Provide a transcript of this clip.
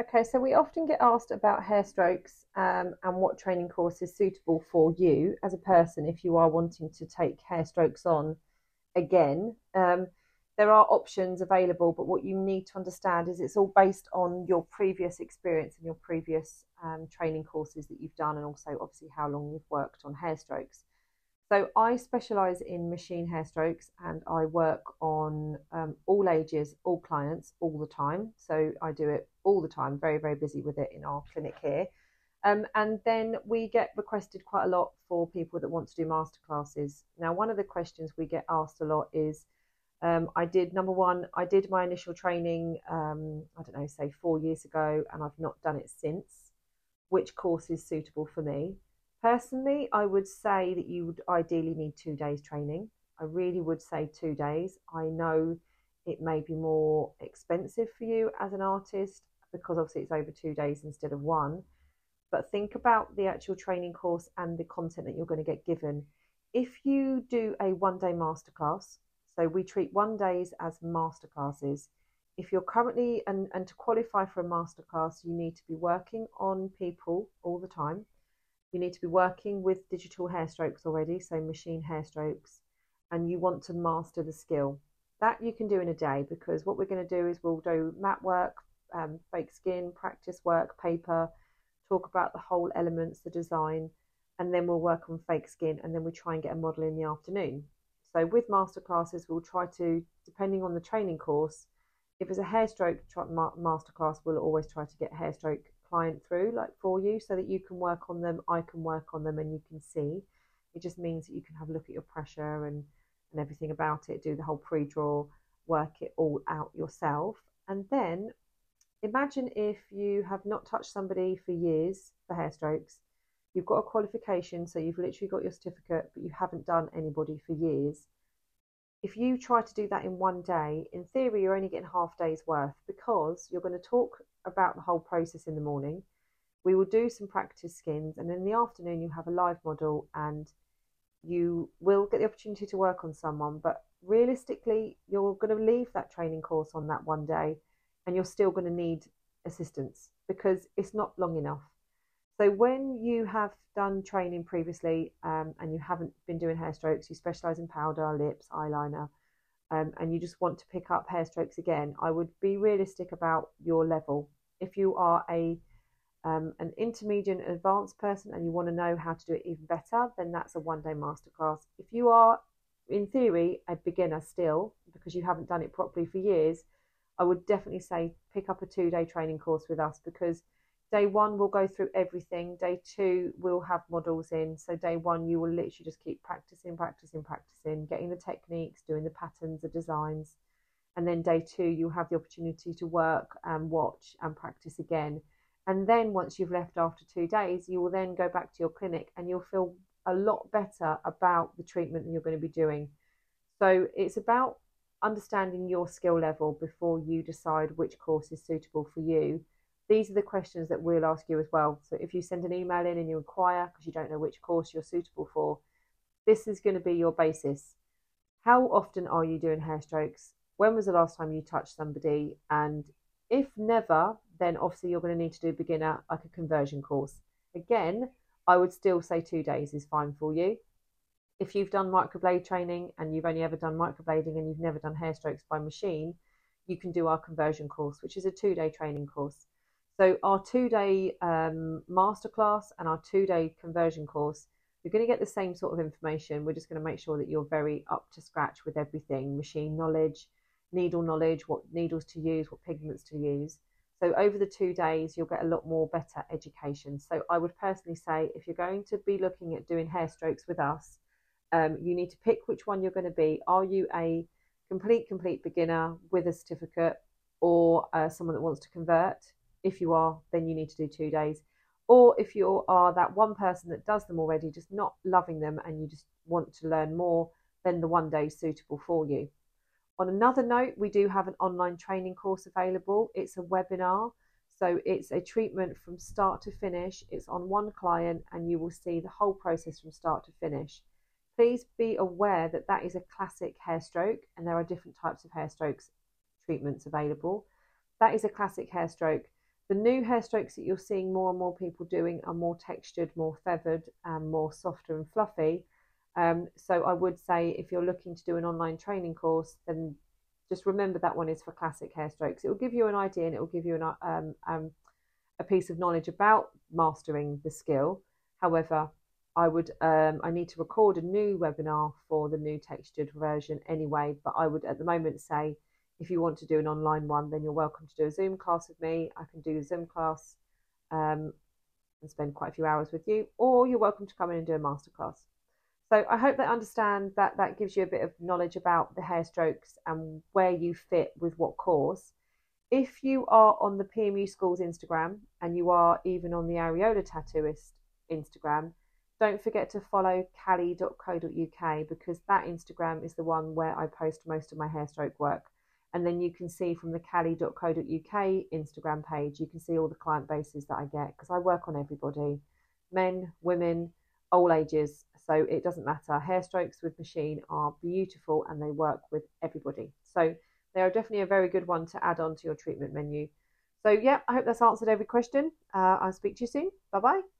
Okay, so we often get asked about hair strokes um, and what training course is suitable for you as a person if you are wanting to take hair strokes on again. Um, there are options available, but what you need to understand is it's all based on your previous experience and your previous um, training courses that you've done, and also obviously how long you've worked on hair strokes. So I specialise in machine hair strokes and I work on um, all ages, all clients, all the time. So I do it all the time, very, very busy with it in our clinic here. Um, and then we get requested quite a lot for people that want to do masterclasses. Now, one of the questions we get asked a lot is um, I did, number one, I did my initial training, um, I don't know, say four years ago, and I've not done it since. Which course is suitable for me? Personally, I would say that you would ideally need two days training. I really would say two days. I know it may be more expensive for you as an artist because obviously it's over two days instead of one. But think about the actual training course and the content that you're going to get given. If you do a one day masterclass, so we treat one days as masterclasses. If you're currently, and, and to qualify for a masterclass, you need to be working on people all the time you need to be working with digital hair strokes already, so machine hair strokes, and you want to master the skill. That you can do in a day because what we're going to do is we'll do mat work, um, fake skin, practice work, paper, talk about the whole elements, the design, and then we'll work on fake skin and then we try and get a model in the afternoon. So with masterclasses, we'll try to, depending on the training course, if it's a hair stroke masterclass, we'll always try to get hair stroke client through like for you so that you can work on them i can work on them and you can see. It just means that you can have a look at your pressure and and everything about it do the whole pre-draw work it all out yourself. And then imagine if you have not touched somebody for years for hair strokes you've got a qualification so you've literally got your certificate but you haven't done anybody for years if you try to do that in one day, in theory, you're only getting half day's worth because you're going to talk about the whole process in the morning. We will do some practice skins, and in the afternoon, you have a live model and you will get the opportunity to work on someone. But realistically, you're going to leave that training course on that one day and you're still going to need assistance because it's not long enough. So when you have done training previously um, and you haven't been doing hair strokes, you specialize in powder, lips, eyeliner, um, and you just want to pick up hair strokes again, I would be realistic about your level. If you are a um, an intermediate advanced person and you want to know how to do it even better, then that's a one day masterclass. If you are, in theory, a beginner still because you haven't done it properly for years, I would definitely say pick up a two day training course with us because Day one, we'll go through everything. Day two, we'll have models in. So, day one, you will literally just keep practicing, practicing, practicing, getting the techniques, doing the patterns, the designs. And then, day two, you'll have the opportunity to work and watch and practice again. And then, once you've left after two days, you will then go back to your clinic and you'll feel a lot better about the treatment that you're going to be doing. So, it's about understanding your skill level before you decide which course is suitable for you these are the questions that we'll ask you as well. So if you send an email in and you inquire because you don't know which course you're suitable for, this is going to be your basis. How often are you doing hair strokes? When was the last time you touched somebody? And if never, then obviously you're going to need to do beginner, like a conversion course. Again, I would still say two days is fine for you. If you've done microblade training and you've only ever done microblading and you've never done hair strokes by machine, you can do our conversion course, which is a two day training course. So our two-day um, masterclass and our two-day conversion course, you're going to get the same sort of information. We're just going to make sure that you're very up to scratch with everything, machine knowledge, needle knowledge, what needles to use, what pigments to use. So over the two days, you'll get a lot more better education. So I would personally say if you're going to be looking at doing hair strokes with us, um, you need to pick which one you're going to be. Are you a complete, complete beginner with a certificate or uh, someone that wants to convert? If you are, then you need to do two days. Or if you are that one person that does them already, just not loving them and you just want to learn more, then the one day is suitable for you. On another note, we do have an online training course available. It's a webinar. So it's a treatment from start to finish. It's on one client and you will see the whole process from start to finish. Please be aware that that is a classic hair stroke and there are different types of hair strokes treatments available. That is a classic hair stroke The new hair strokes that you're seeing more and more people doing are more textured, more feathered, and more softer and fluffy. Um, so I would say if you're looking to do an online training course, then just remember that one is for classic hair strokes. It will give you an idea and it will give you an, um, um, a piece of knowledge about mastering the skill. However, I would um, I need to record a new webinar for the new textured version anyway. But I would at the moment say if you want to do an online one, then you're welcome to do a Zoom class with me. I can do the Zoom class um, and spend quite a few hours with you, or you're welcome to come in and do a masterclass. So I hope they understand that that gives you a bit of knowledge about the hair strokes and where you fit with what course. If you are on the PMU Schools Instagram and you are even on the Areola Tattooist Instagram, don't forget to follow cali.co.uk because that Instagram is the one where I post most of my hair stroke work. And then you can see from the cali.co.uk Instagram page, you can see all the client bases that I get because I work on everybody men, women, all ages. So it doesn't matter. Hair strokes with machine are beautiful and they work with everybody. So they are definitely a very good one to add on to your treatment menu. So, yeah, I hope that's answered every question. Uh, I'll speak to you soon. Bye bye.